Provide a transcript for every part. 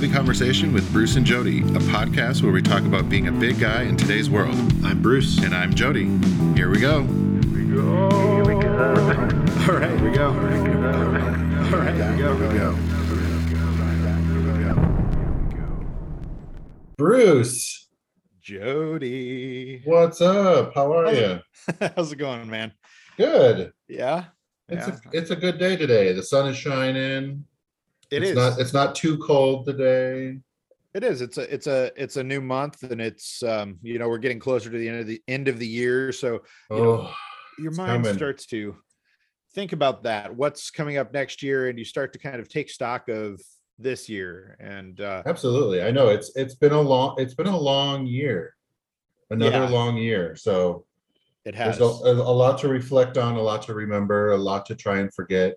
This Conversation with Bruce and Jody, a podcast where we talk about being a big guy in today's world. I'm Bruce. And I'm Jody. Here we go. All right, here we go. All right, we go here we go. Here we go. Here we go. Bruce, Jody. what's up? How are you? How's it going, man? Good. Yeah. It's yeah. a it's a good day today. The sun is shining. It it's is. not it's not too cold today. It is. It's a it's a it's a new month and it's um you know we're getting closer to the end of the end of the year so You know, Oh, your mind coming. starts to think about that what's coming up next year and you start to kind of take stock of this year and uh absolutely. I know it's it's been a long it's been a long year. Another Yeah. long year. So it has a, a lot to reflect on, a lot to remember, a lot to try and forget.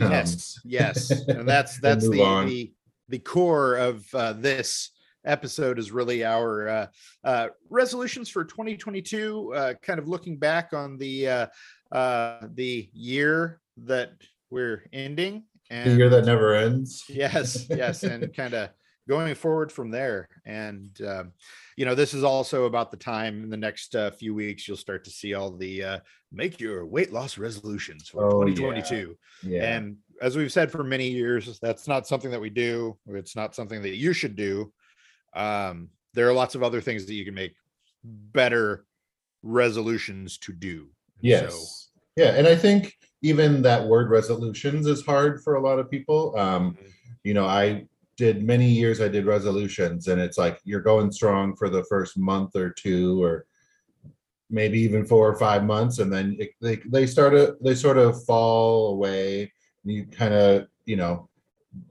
Um, yes yes and that's that's the, on. the the core of uh, this episode is really our uh, uh, resolutions for 2022 uh, kind of looking back on the uh, uh, the year that we're ending The and year that never ends. yes yes and kind of going forward from there and um, you know this is also about the time in the next uh, few weeks you'll start to see all the uh, make your weight loss resolutions for Oh, 2022 Yeah. and as we've said for many years that's not something that we do it's not something that you should do um, there are lots of other things that you can make better resolutions to do Yes. So- yeah, and I think even that word resolutions is hard for a lot of people. Um, Mhm. you know, I did many years I did resolutions and it's like you're going strong for the first month or two or maybe even four or five months and then it, they they start to they sort of fall away. And you kind of, you know,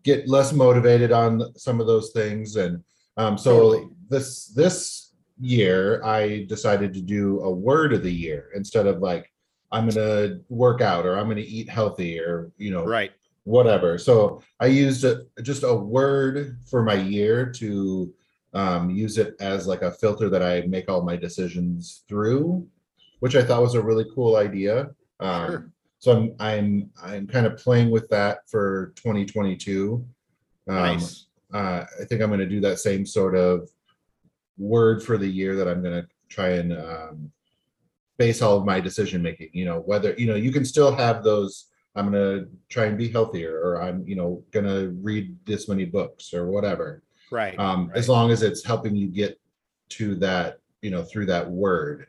get less motivated on some of those things and um so this this year I decided to do a word of the year instead of like I'm gonna work out or I'm gonna eat healthy or you know right whatever. So I used a, just a word for my year to um, use it as like a filter that I make all my decisions through, which I thought was a really cool idea. Um, Sure. So I'm I'm I'm kind of playing with that for 2022. Um, nice uh, I think I'm going to do that same sort of word for the year that I'm going to try and um, base all of my decision making. You know, whether you know you can still have those. I'm going to try and be healthier, or I'm you know going to read this many books or whatever. right Um, right. As long as it's helping you get to that, you know, through that word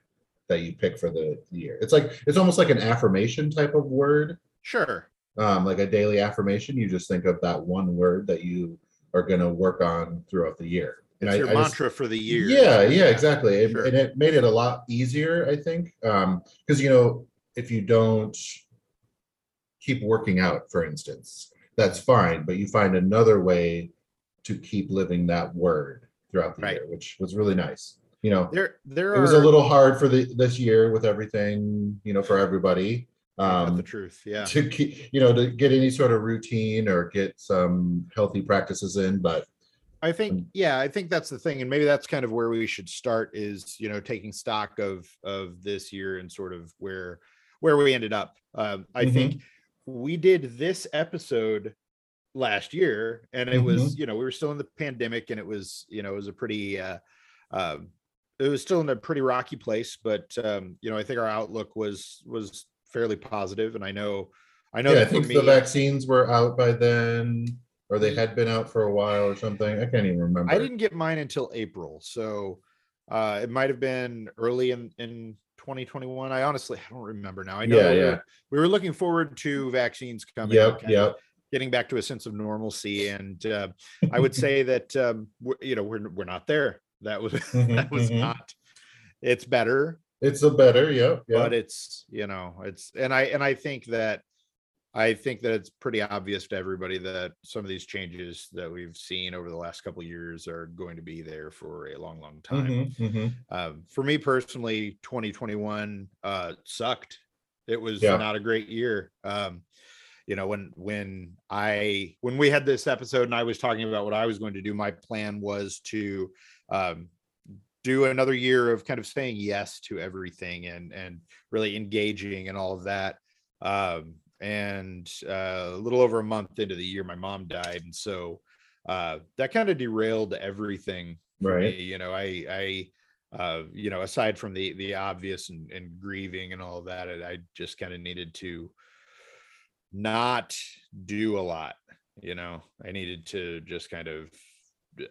that you pick for the year. It's like it's almost like an affirmation type of word sure um, like a daily affirmation, you just think of that one word that you are going to work on throughout the year. And it's I- your I just- mantra for the year yeah, yeah, exactly. Sure. And it made it a lot easier, I think, Um, because you know, if you don't keep working out, for instance, that's fine, but you find another way to keep living that word throughout the Right. year, which was really nice. You know, there there it are was a little hard for the this year with everything, you know, for everybody. Um, the truth yeah to keep you know to get any sort of routine or get some healthy practices in but I think, Um, yeah, I think that's the thing, and maybe that's kind of where we should start is you know taking stock of of this year and sort of where where we ended up. Um, I Mhm. think we did this episode last year, and it was you know we were still in the pandemic, and it was you know it was a pretty uh, um it was still in a pretty rocky place, but um, you know I think our outlook was was fairly positive, and I know I know yeah i think me, the vaccines were out by then or they had been out for a while or something. I can't even remember. I didn't get mine until April, so uh, it might have been early in in 2021. I honestly I don't remember now. I know Yeah, we, yeah. were, we were looking forward to vaccines coming, yep yep getting back to a sense of normalcy, and uh, I would say that um, you know we're we're not there. That was that was mhm. not. It's better, it's a better yep yep but it's you know it's and I and I think that I think that it's pretty obvious to everybody that some of these changes that we've seen over the last couple of years are going to be there for a long, long time. Mhm, mhm. Um, for me personally, 2021 uh, sucked. It was Yeah. not a great year. Um, you know, when when I when we had this episode and I was talking about what I was going to do, my plan was to um, do another year of kind of saying yes to everything and and really engaging and all of that. Um, and uh, a little over a month into the year, my mom died, and so uh, that kind of derailed everything. Right. Me. You know, I, I, uh, you know, aside from the the obvious and, and grieving and all of that, I just kind of needed to not do a lot. You know, I needed to just kind of,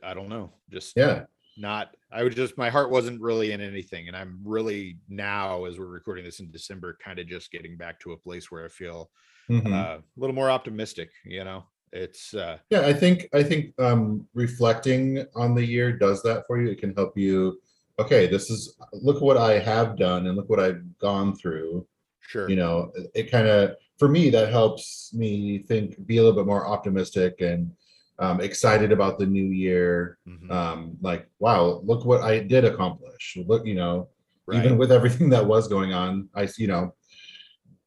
I don't know, just Yeah. Not i would just my heart wasn't really in anything and i'm really now as we're recording this in december kind of just getting back to a place where i feel Mhm. uh, a little more optimistic you know it's uh Yeah, I think I think um reflecting on the year does that for you. It can help you. Okay, this is look what I have done and look what I've gone through. sure You know, it, it kind of for me that helps me think, be a little bit more optimistic and um, excited about the new year. Mhm. Um, like, wow, look what I did accomplish. Look, you know, right even with everything that was going on, I you know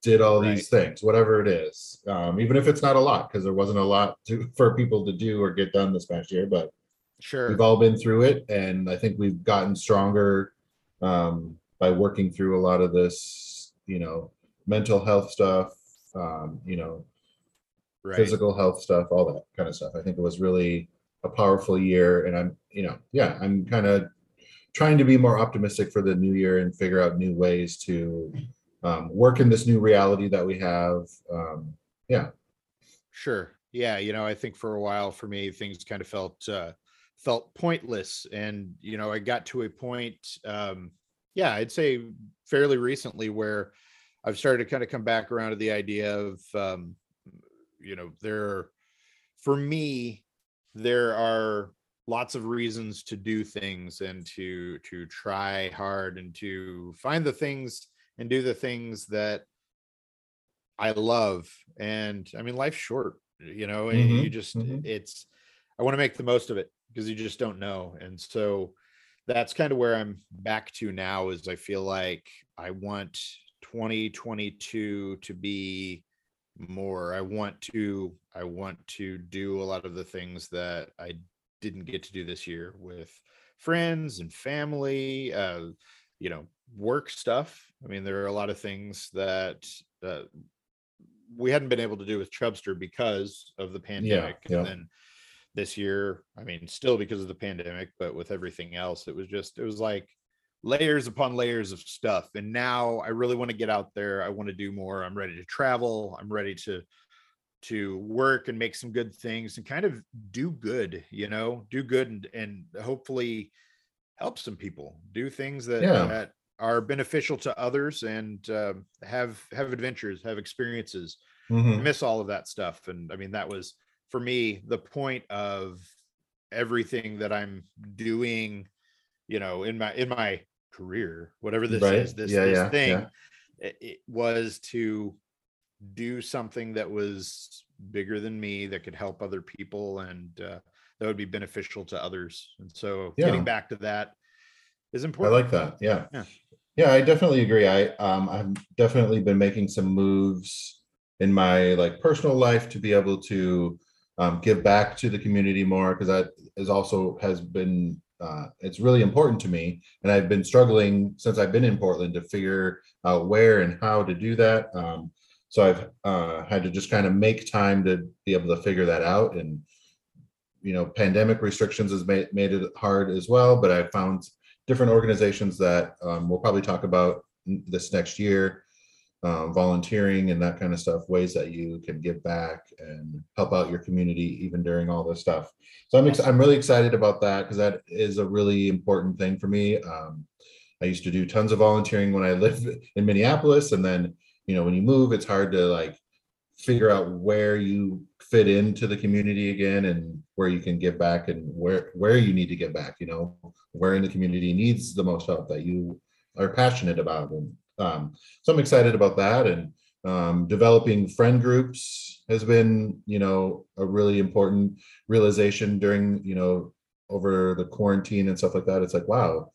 did all these things, whatever it is. Um, even if it's not a lot, because there wasn't a lot to for people to do or get done this past year, but sure we've all been through it, and I think we've gotten stronger um, by working through a lot of this, you know, mental health stuff, um, you know, right physical health stuff, all that kind of stuff. I think it was really a powerful year, and I'm, you know, yeah, I'm kind of trying to be more optimistic for the new year and figure out new ways to um, work in this new reality that we have. Um, yeah, sure yeah you know i think for a while for me things kind of felt uh felt pointless and you know i got to a point um yeah i'd say fairly recently where i've started to kind of come back around to the idea of um you know there for me there are lots of reasons to do things and to to try hard and to find the things and do the things that I love. And I mean, life's short, you know, and you just, mhm. it's, I want to make the most of it because you just don't know. And so that's kind of where I'm back to now is I feel like I want 2022 to be more. I want to, I want to do a lot of the things that I didn't get to do this year with friends and family, uh, you know, work stuff. I mean, there are a lot of things that uh, we hadn't been able to do with Chubster because of the pandemic. yeah. And then this year, I mean, still because of the pandemic, but with everything else, it was just, it was like layers upon layers of stuff. And now I really want to get out there. I want to do more. I'm ready to travel. I'm ready to to work and make some good things and kind of do good, you know, do good and, and hopefully help some people do things that, Yeah. that are beneficial to others and um have have adventures have experiences I Mhm. miss all of that stuff and i mean that was for me the point of everything that i'm doing you know in my in my career whatever this Right. is this Yeah, this yeah, thing yeah. It, was to do something that was bigger than me that could help other people and uh, that would be beneficial to others and so getting back to that is important I like that. Yeah. Yeah. Yeah, I definitely agree. I um I've definitely been making some moves in my like personal life to be able to um give back to the community more because that is also has been uh it's really important to me and I've been struggling since I've been in Portland to figure out where and how to do that. Um so I've uh had to just kind of make time to be able to figure that out and you know pandemic restrictions has made made it hard as well but I found different organizations that um, we'll probably talk about this next year, um, volunteering and that kind of stuff, ways that you can give back and help out your community even during all this stuff. So I'm ex- I'm really excited about that because that is a really important thing for me. Um, I used to do tons of volunteering when I lived in Minneapolis, and then you know when you move, it's hard to like figure out where you fit into the community again and where you can give back and where where you need to give back you know where in the community needs the most help that you are passionate about and um, so i'm excited about that and um, developing friend groups has been you know a really important realization during you know over the quarantine and stuff like that. It's like wow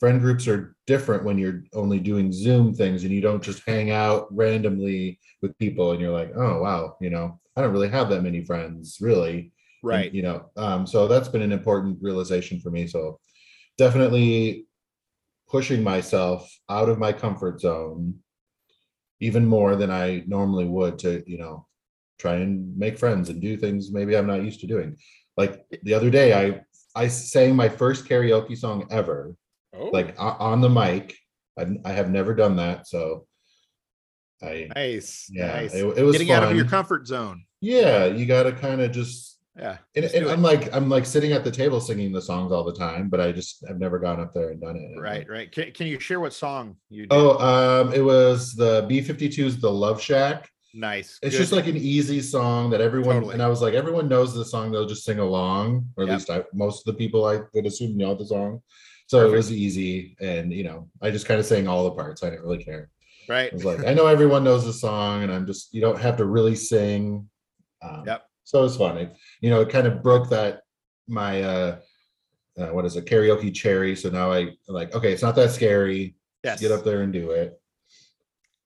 friend groups are different when you're only doing zoom things and you don't just hang out randomly with people and you're like oh wow you know i don't really have that many friends really. And, right. you know um so that's been an important realization for me. So definitely pushing myself out of my comfort zone even more than i normally would to you know try and make friends and do things maybe i'm not used to doing like the other day, I I sang my first karaoke song ever, Oh, like on the mic. I, I have never done that, so I nice. yeah, nice. it, it was Getting out of your comfort zone. Yeah, you got to kind of just. Yeah. And, and. I'm like I'm like sitting at the table singing the songs all the time, but I just I've never gone up there and done it. Right, right. Can, can you share what song you did? Oh, um, it was the B52's "The Love Shack." nice. It's Good. just like an easy song that everyone Totally. and I was like, everyone knows the song, they'll just sing along, or at Yep. least I, most of the people I would assume know the song. So Perfect. it was easy, and you know, I just kind of sang all the parts. I didn't really care. right. I was like, I know everyone knows the song, and I'm just you don't have to really sing. Um, Yep. So it was fun. It, you know, it kind of broke that my uh, uh what is it karaoke cherry. So now I like okay, it's not that scary. yes. Get up there and do it.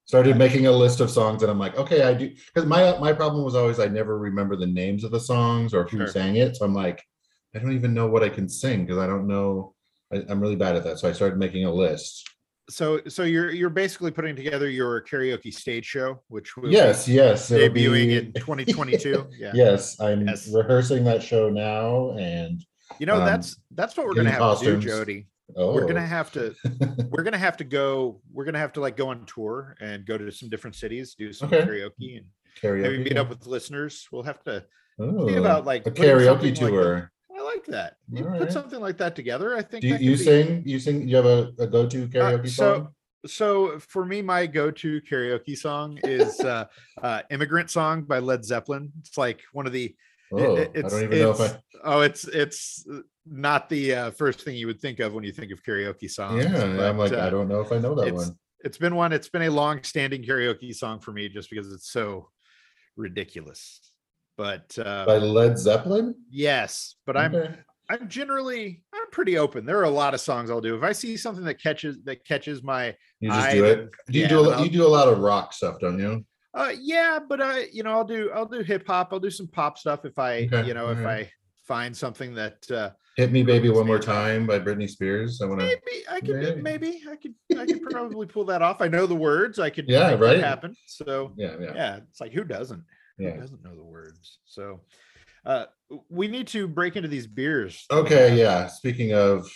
Started making a list of songs, and I'm like, okay, I do because my my problem was always I never remember the names of the songs or who Sure. sang it. So I'm like, I don't even know what I can sing because I don't know. I, I'm really bad at that. So I started making a list. So, so you're you're basically putting together your karaoke stage show, which will Yes, yes, debuting be- in 2022. Yeah. Yes, I'm Yes. rehearsing that show now, and You know, Um, that's that's what we're gonna have to do. Jody. oh, We're gonna have to we're gonna have to go. We're gonna have to like go on tour and go to some different cities, do some Okay. karaoke, and karaoke. maybe meet up with listeners. We'll have to oh, think about like a karaoke like tour. I like that. You All put right. something like that together. I think. Do you, you be- sing? You sing? You have a, a go-to karaoke so- song? So for me, my go-to karaoke song is uh, uh, "Immigrant Song" by Led Zeppelin. It's like one of the. Oh, it- I it's, don't even know if I. Oh, it's it's not the uh, first thing you would think of when you think of karaoke songs. Yeah, I'm like, uh, I don't know if I know that it's- one. it's been one it's been a long-standing karaoke song for me just because it's so ridiculous but uh By Led Zeppelin. yes but i'm Okay. i'm generally i'm pretty open there are a lot of songs i'll do if i see something that catches that catches my You just eye, do it. Do you yeah, do a, then lo- I'll- you do a lot of rock stuff, don't you? uh yeah but i you know i'll do i'll do hip-hop i'll do some pop stuff if i Okay, you know if alright. i find something that uh Hit Me Baby One More Time by Britney Spears. I want to. maybe i could Maybe. maybe i could i could probably pull that off i know the words i could Yeah, right. happen so Yeah, yeah, yeah it's like who doesn't who doesn't know the words so uh we need to break into these beers Okay, yeah. Speaking of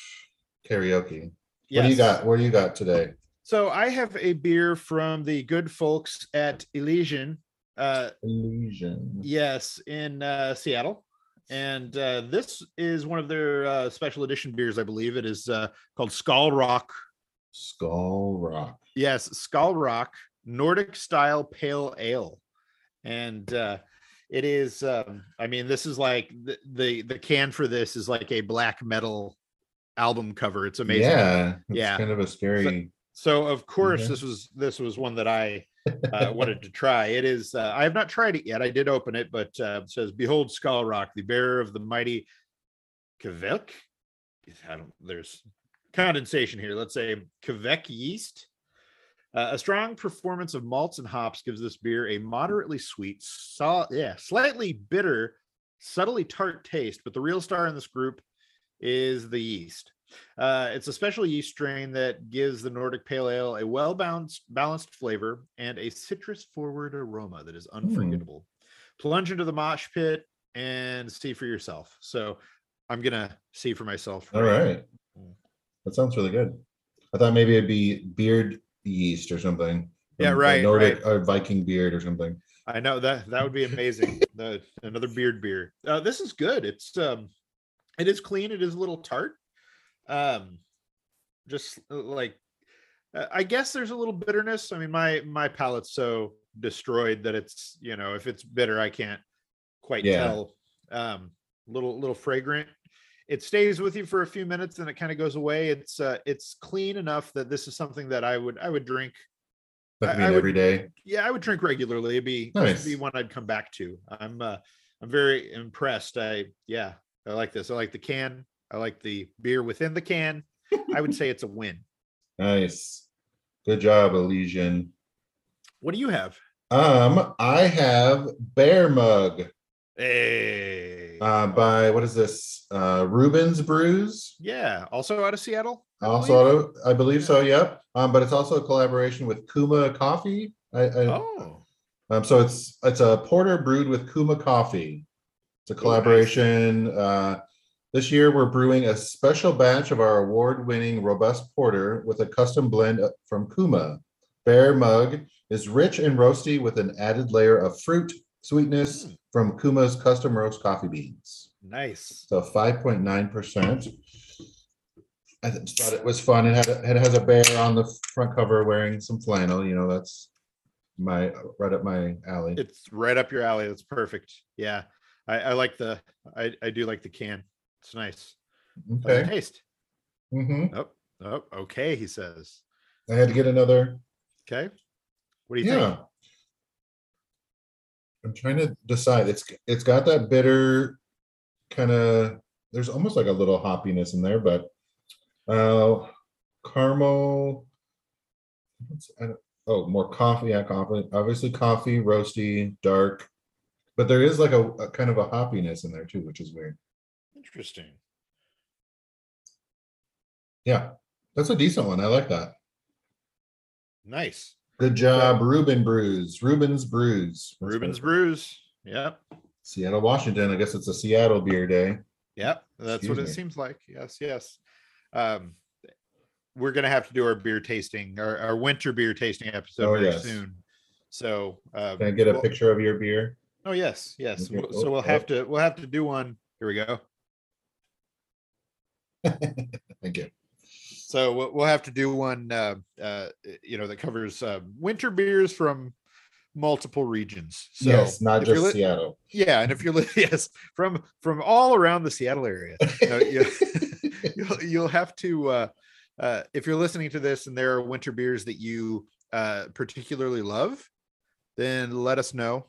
karaoke, what do you got? What do you got today? so i have a beer from the good folks at elysian uh Elysian. yes in uh seattle and uh this is one of their uh special edition beers i believe it is uh called skull rock Skull Rock. yes skull rock nordic style pale ale and uh it is um i mean this is like the the, the can for this is like a black metal album cover it's amazing Yeah, it's Yeah. kind of a scary. so of course Okay. this was this was one that i uh, wanted to try it is uh, i have not tried it yet i did open it but uh, it says behold skull rock the bearer of the mighty kveik i don't there's condensation here let's say kveik yeast uh, a strong performance of malts and hops gives this beer a moderately sweet, yeah, slightly bitter, subtly tart taste. But the real star in this group is the yeast. Uh, it's a special yeast strain that gives the Nordic Pale Ale a well balanced balanced flavor and a citrus forward aroma that is unforgettable. Plunge into the mosh pit and see for yourself. So I'm gonna see for myself. All right. That sounds really good. I thought maybe it'd be beard yeast or something. Yeah, right, Nordic or Viking beard or something. I know that that would be amazing. the, another beard beer. Uh, this is good. It's um, it is clean. It is a little tart. Um, just uh, like uh, I guess there's a little bitterness. I mean, my my palate's so destroyed that it's you know if it's bitter, I can't quite Yeah. tell. Um, little little fragrant. It stays with you for a few minutes and it kind of goes away. It's uh, it's clean enough that this is something that I would I would drink I- I would- every day. yeah, I would drink regularly. It'd be Nice. would be one I'd come back to. I'm uh I'm very impressed. I yeah, I like this. I like the can. I like the beer within the can. I would say it's a win. Nice. Good job, Elysian. What do you have? Um, I have Bear Mug Hey. Uh, by what is this? Uh, Reuben's Brews. yeah, also out of Seattle. I believe? Also, I believe so. Yep. Um, but it's also a collaboration with Kuma Coffee. I, I Oh. um, so it's it's a porter brewed with Kuma coffee. It's a collaboration. Uh, this year, we're brewing a special batch of our award-winning robust porter with a custom blend from Kuma. Bear Mug is rich and roasty with an added layer of fruit sweetness Mm. From Kuma's custom roast coffee beans. Nice. So five point nine percent. I th- thought it was fun. It had, a- it has a bear on the front cover wearing some flannel, you know, that's my, right up my alley. It's right up your alley. That's perfect. Yeah. I, I like the I, I do like the can. It's nice. How's it Okay. taste? hmm Oh, oh, okay, he says. I had to get another, Okay. What do you yeah. I'm trying to decide. It's, it's got that bitter kind of, there's almost like a little hoppiness in there, but uh, caramel. what's- I don't- Oh, more coffee, yeah, coffee, obviously coffee, roasty, dark. But there is like a, a kind of a hoppiness in there too, which is weird. Interesting. Yeah, that's a decent one. I like that. Nice. Good job, Reuben Brews, Reuben's Brews. That's perfect. Brews. Yep. Seattle, Washington. I guess it's a Seattle beer day. Yep. That's what Excuse it me. seems like. Yes, yes. Um we're gonna have to do our beer tasting, our, our winter beer tasting episode Oh, very yes. soon. So uh Can I get a we'll- picture of your beer? Oh yes, yes. Okay, So oh, we'll have to we'll have to do one. Here we go. Thank you. So we'll, we'll have to do one, uh, uh, you know, that covers uh, winter beers from multiple regions. So yes, not just li- Seattle. yeah, and if you're li- yes, from from all around the Seattle area, you- you'll, you'll have to uh, uh, if you're listening to this and there are winter beers that you uh, particularly love, then let us know.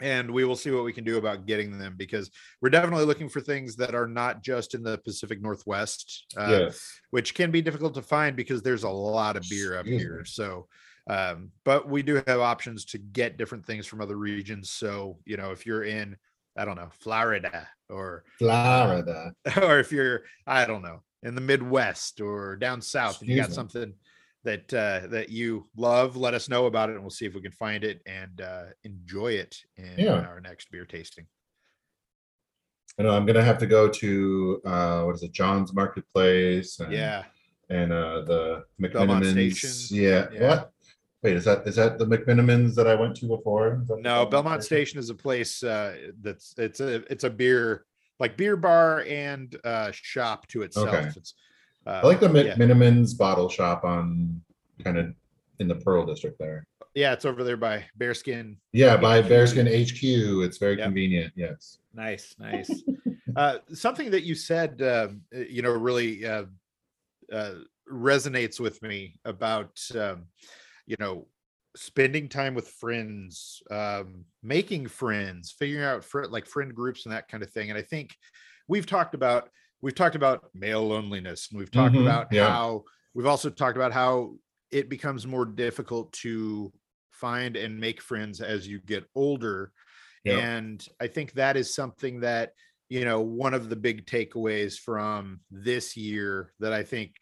And we will see what we can do about getting them because we're definitely looking for things that are not just in the Pacific Northwest. Uh, yes. which can be difficult to find because there's a lot of beer up Excuse here. me. So, um, but we do have options to get different things from other regions. So, you know, if you're in, I don't know, Florida or, Florida. or if you're, I don't know, in the Midwest or down south, and you got me. something that uh, that you love, let us know about it, and we'll see if we can find it and uh, enjoy it in Yeah. our next beer tasting. I know I'm gonna have to go to uh what is it, John's Marketplace and Yeah, and uh the McMenamins. Yeah. Yeah. What? Wait, is that is that the McMenamins that I went to before? Is that the No, Belmont Station is a place uh, that's it's a it's a beer like beer bar and uh, shop to itself. Okay. It's uh, I like the yeah. McMenamins bottle shop on kind of in the Pearl District there. yeah, it's over there by Bearskin. Yeah, by HQ. Bearskin HQ. It's very Yep. convenient. Yes. Nice, nice. uh, something that you said, um, uh, you know, really uh, uh, resonates with me about, um, you know, spending time with friends, um, making friends, figuring out fr- like friend groups and that kind of thing. And I think we've talked about we've talked about male loneliness, and we've talked Mhm, about yeah. how we've also talked about how it becomes more difficult to find and make friends as you get older Yeah. and i think that is something that you know one of the big takeaways from this year that i think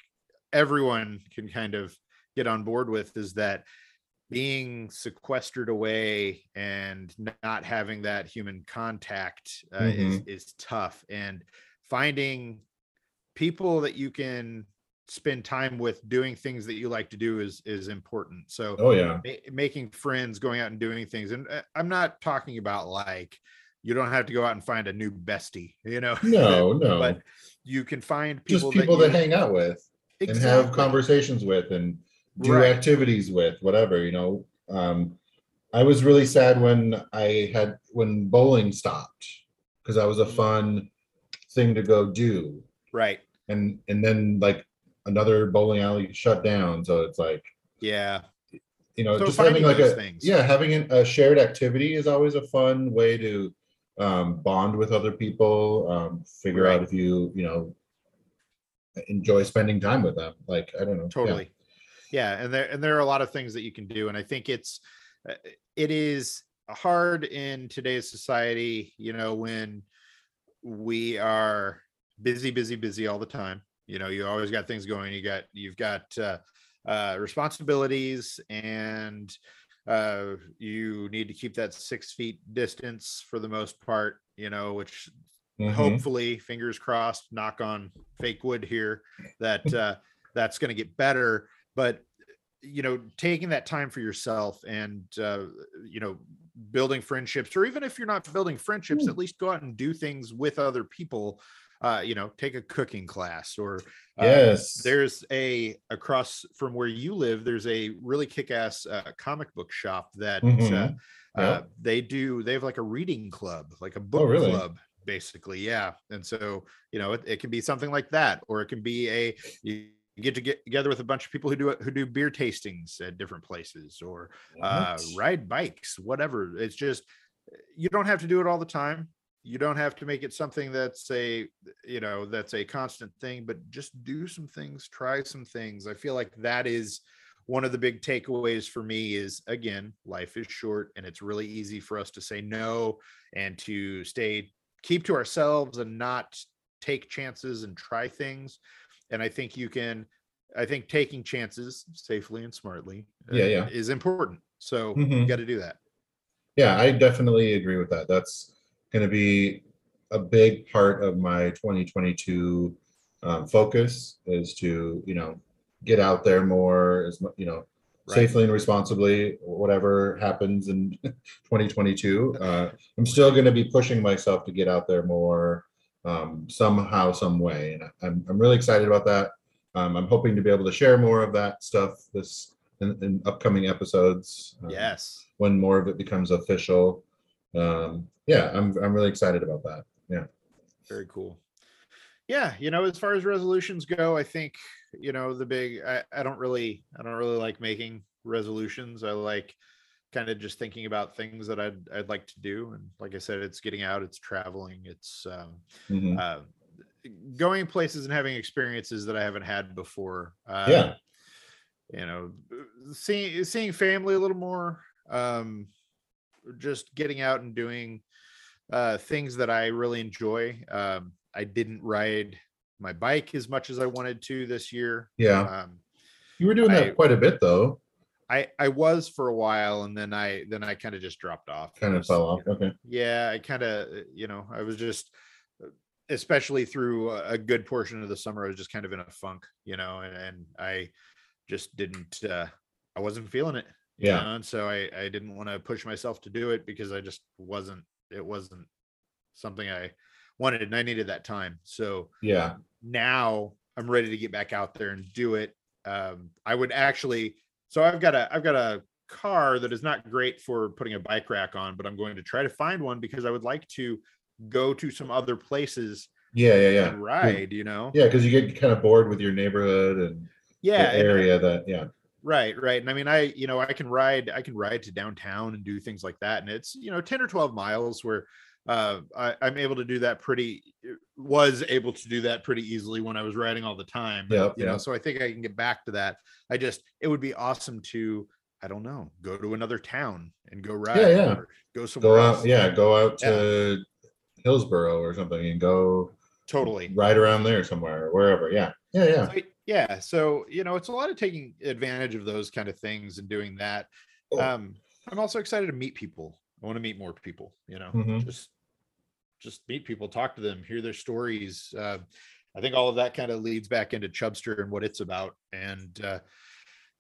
everyone can kind of get on board with is that being sequestered away and not having that human contact uh, is is tough and finding people that you can spend time with doing things that you like to do is is important so Oh yeah. ma- making friends, going out and doing things. And uh, I'm not talking about like you don't have to go out and find a new bestie, you know. No, no. but you can find Just people people that, you- hang out with and have conversations with and do Right. activities with, whatever, you know. Um, I was really sad when I had when bowling stopped because that was a Mm. fun thing to go do. Right. And and then like another bowling alley shut down. So it's like, Yeah. you know, So just having like a things. yeah, having an- a shared activity is always a fun way to um, bond with other people. Um, figure Right. out if you you know enjoy spending time with them. Like I don't know. Totally. Yeah. And there and there are a lot of things that you can do. And I think it's uh, it is hard in today's society, you know, when we are busy, busy, busy all the time. You know, you always got things going. You got you've got uh, uh, responsibilities, and uh, you need to keep that six feet distance for the most part. you know, which Mhm. hopefully, fingers crossed, knock on fake wood here, that uh, that's going to get better. But you know, taking that time for yourself and uh, you know, building friendships, or even if you're not building friendships, at least go out and do things with other people. Uh, you know, take a cooking class, or uh, Yes. there's a across from where you live. There's a really kick-ass uh, comic book shop that uh, Mhm. uh, Yep. they do. They have like a reading club, like a book Oh, really? club, basically. Yeah, and so you know, it, it can be something like that, or it can be a you get to get together with a bunch of people who do who do beer tastings at different places, or uh, ride bikes, whatever. It's just you don't have to do it all the time. You don't have to make it something that's a you know that's a constant thing, but just do some things, try some things. I feel like that is one of the big takeaways for me is again, life is short and it's really easy for us to say no and to stay keep to ourselves and not take chances and try things. And I think you can I think taking chances safely and smartly uh, Yeah, yeah. is important. So you Mhm. got to do that. Yeah, I definitely agree with that. That's going to be a big part of my 2022 um, focus is to, you know, get out there more as you know, Right. safely and responsibly, whatever happens in 2022. Uh, I'm still going to be pushing myself to get out there more um, somehow, some way. And I'm, I'm really excited about that. Um, I'm hoping to be able to share more of that stuff this in, in upcoming episodes. um, Yes. when more of it becomes official. Um, yeah, I'm I'm really excited about that. Yeah. Very cool. Yeah, you know, as far as resolutions go, I think, you know, the big I, I don't really I don't really like making resolutions. I like kind of just thinking about things that I'd I'd like to do. And like I said, it's getting out, it's traveling, it's um Mhm. uh going places and having experiences that I haven't had before. Uh Yeah. you know, seeing seeing family a little more, um just getting out and doing uh things that I really enjoy. Um I didn't ride my bike as much as I wanted to this year. Yeah. Um You were doing I- that quite a bit though. I I was for a while and then I then I kind of just dropped off. Kind of fell off. Okay. yeah i kind of you know i was just uh, especially through a good portion of the summer i was just kind of in a funk you know and, and i just didn't uh i wasn't feeling it you Yeah. know, and so i i didn't want to push myself to do it because i just wasn't it wasn't something i wanted and i needed that time so Yeah. now I'm ready to get back out there and do it. Um, I would actually, so I've got a, I've got a car that is not great for putting a bike rack on, but I'm going to try to find one because I would like to go to some other places Yeah. Yeah. Yeah. and ride, you know? Yeah, because you get kind of bored with your neighborhood and Yeah. the and- area that. Yeah. Right, right. And I mean, I, you know, I can ride, I can ride to downtown and do things like that. And it's, you know, 10 or 12 miles where uh, I, I'm able to do that pretty, was able to do that pretty easily when I was riding all the time. Yep, you know, so I think I can get back to that. I just, it would be awesome to, I don't know, go to another town and go ride. yeah. or Go somewhere Go else. out. Yeah. Go out to Hillsboro or something and go Totally. ride around there somewhere or wherever. Yeah. Yeah. Yeah. So, yeah. So, you know, it's a lot of taking advantage of those kind of things and doing that. Cool. Um, I'm also excited to meet people. I want to meet more people, you know, Mhm. just just meet people, talk to them, hear their stories. Uh, I think all of that kind of leads back into Chubster and what it's about. And uh,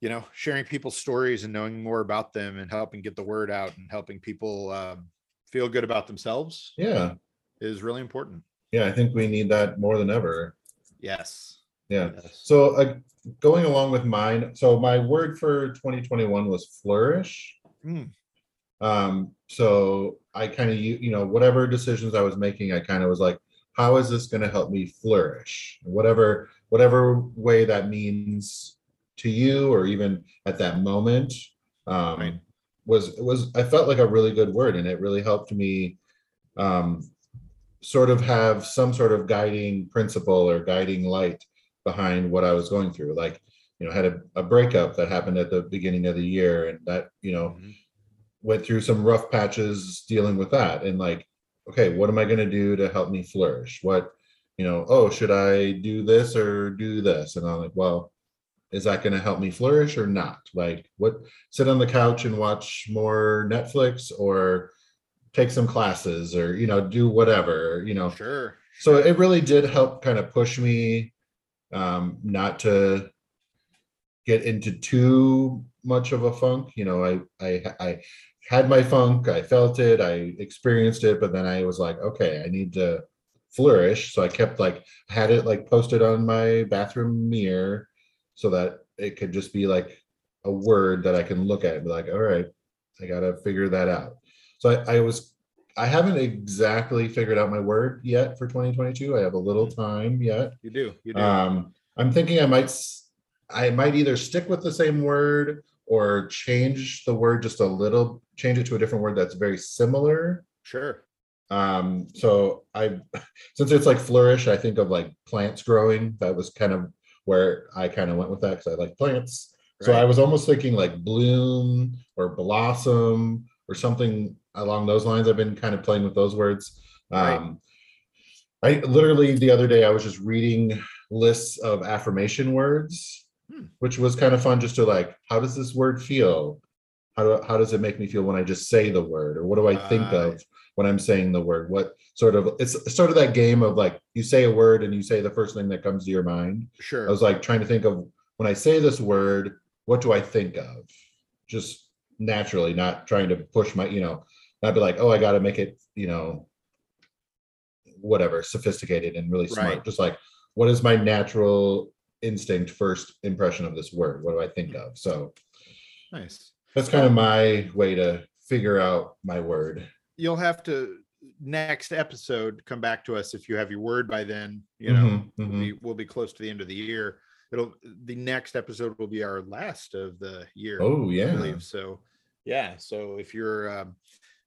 you know, sharing people's stories and knowing more about them and helping get the word out and helping people um, feel good about themselves Yeah. is really important. Yeah. I think we need that more than ever. Yes. Yeah. Yes. So uh, going along with mine, so my word for 2021 was flourish. Mm. Um, so I kind of you, you know whatever decisions I was making, I kind of was like, how is this going to help me flourish? Whatever whatever way that means to you, or even at that moment, um, Right. was it was I felt like a really good word, and it really helped me um, sort of have some sort of guiding principle or guiding light behind what I was going through. Like, you know, had a, a breakup that happened at the beginning of the year, and that you know Mhm. Went through some rough patches dealing with that. And like okay what am i going to do to help me flourish? What you know oh should i do this or do this? And i'm like well is that going to help me flourish or not? Like what sit on the couch and watch more netflix or take some classes or you know do whatever you know? Sure. so it really did help kind of push me um not to get into too much of a funk. You know i i i had my funk i felt it i experienced it but then i was like okay i need to flourish so i kept like had it like posted on my bathroom mirror so that it could just be like a word that i can look at and be like all right i gotta figure that out so i, I was i haven't exactly figured out my word yet for 2022 i have a little time yet You do. You do. um, I'm thinking I might I might either stick with the same word or change the word just a little, change it to a different word that's very similar. sure. Um, so I since it's like flourish, I think of like plants growing. That was kind of where I kind of went with that because I like plants. So I was almost thinking like bloom or blossom or something along those lines. I've been kind of playing with those words. Right. Um, I literally the other day I was just reading lists of affirmation words, Hmm. which was kind of fun just to like, how does this word feel? How do, how does it make me feel when I just say the word, or what do I think Ah. of when I'm saying the word? What sort of it's sort of that game of like you say a word and you say the first thing that comes to your mind. Sure. I was like trying to think of when I say this word, what do I think of? Just naturally, not trying to push my, you know, not be like, oh, I got to make it, you know, whatever, sophisticated and really smart. Right. Just like, what is my natural instinct first impression of this word? What do I think of? So nice. That's kind of my way to figure out my word. You'll have to next episode come back to us if you have your word by then. You know, Mhm, we'll, mhm. be, we'll be close to the end of the year. It'll the next episode will be our last of the year. Oh I yeah. believe. So yeah. So if you're um,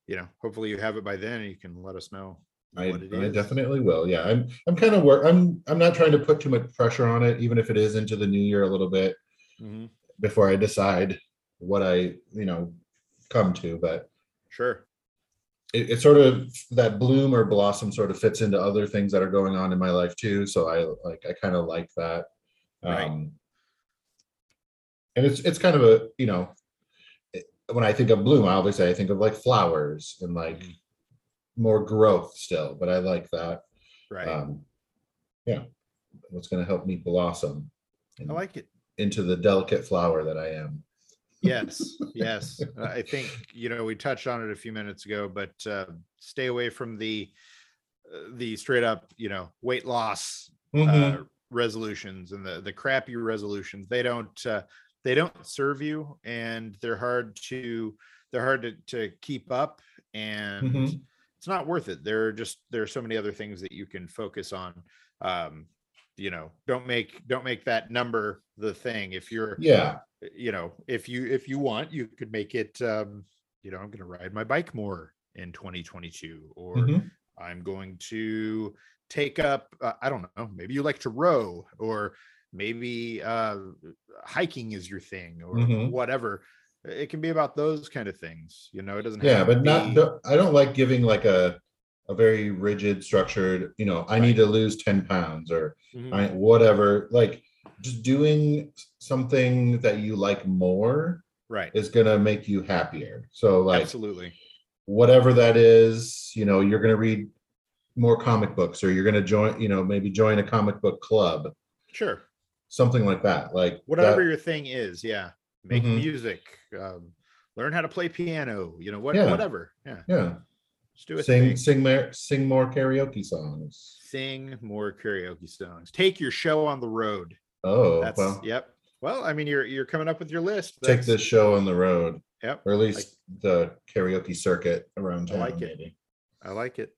you know, hopefully you have it by then you can let us know I, I definitely will. Yeah, I'm I'm kind of work. I'm I'm not trying to put too much pressure on it, even if it is into the new year a little bit Mhm. before I decide what I you know come to. But Sure. it, it sort of that bloom or blossom sort of fits into other things that are going on in my life too. So I like I kind of like that. Right. Um, and it's it's kind of a you know it- when I think of bloom, I obviously I think of like flowers and like Mhm. more growth still. But I like that. Right. um yeah what's going to help me blossom I like it. into the delicate flower that i am Yes, yes. Uh, I think you know we touched on it a few minutes ago, but uh, stay away from the uh, the straight up you know weight loss Mm-hmm. uh, resolutions and the the crappy resolutions. They don't uh, they don't serve you, and they're hard to they're hard to, to keep up, and Mhm. it's not worth it. There are just there are so many other things that you can focus on. Um, you know, don't make don't make that number the thing. If you're yeah you know if you if you want you could make it um you know i'm going to ride my bike more in 2022 or Mhm. i'm going to take up uh, i don't know maybe you like to row or maybe uh hiking is your thing or Mhm. whatever it can be about those kind of things you know it doesn't yeah have to but not be- i don't like giving like a a very rigid structured you know i need to lose 10 pounds or Mhm. I, whatever like just doing something that you like more right. is going to make you happier. So like absolutely. whatever that is you know you're going to read more comic books or you're going to join you know maybe join a comic book club. Sure. Something like that like whatever that- your thing is yeah. Make Mhm. music um learn how to play piano you know what Yeah. whatever yeah. Yeah just do a sing thing. sing more sing more karaoke songs sing more karaoke songs. Take your show on the road. oh That's well yep. Well, I mean, you're you're coming up with your list. take this show on the road Yep, or at least the karaoke circuit around I town like it. maybe. I like it.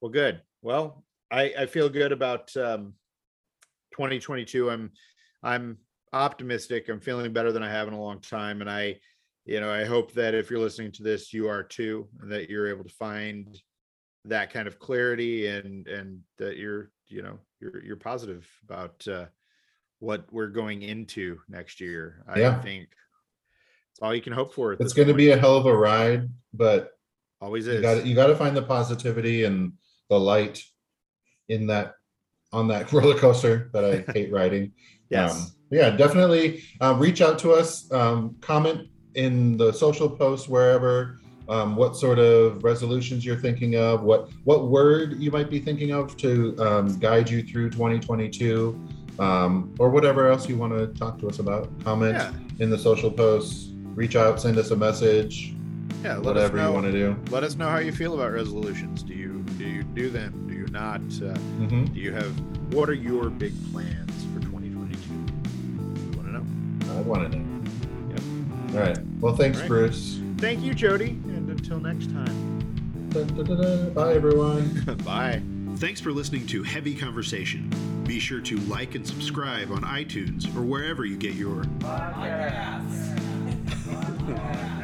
Well, good. Well, I I feel good about um 2022. I'm I'm optimistic. I'm feeling better than I have in a long time, and I, you know, I hope that if you're listening to this, you are too, and that you're able to find that kind of clarity and and that you're you know you're you're positive about uh what we're going into next year. I Yeah. think it's all you can hope for. it's going to be a hell of a ride but always you is. got you got to find the positivity and the light in that on that roller coaster that i hate riding yes. Um, yeah, definitely uh, reach out to us, um, comment in the social posts wherever. um, what sort of resolutions you're thinking of, what what word you might be thinking of to um, guide you through 2022, um, or whatever else you want to talk to us about. Comment Yeah. in the social posts, reach out, send us a message, Yeah, let whatever us know. you want to do. Let us know how you feel about resolutions. Do you do you do them? Do you not? Uh, hmm do you have? What are your big plans for 2022? We want to know. I want to know. Yep. All right. Well, thanks, All right. Bruce. Thank you, Jody, and until next time. Da, da, da, da. Bye, everyone. Bye. Thanks for listening to Heavy Conversation. Be sure to like and subscribe on iTunes or wherever you get your Podcasts.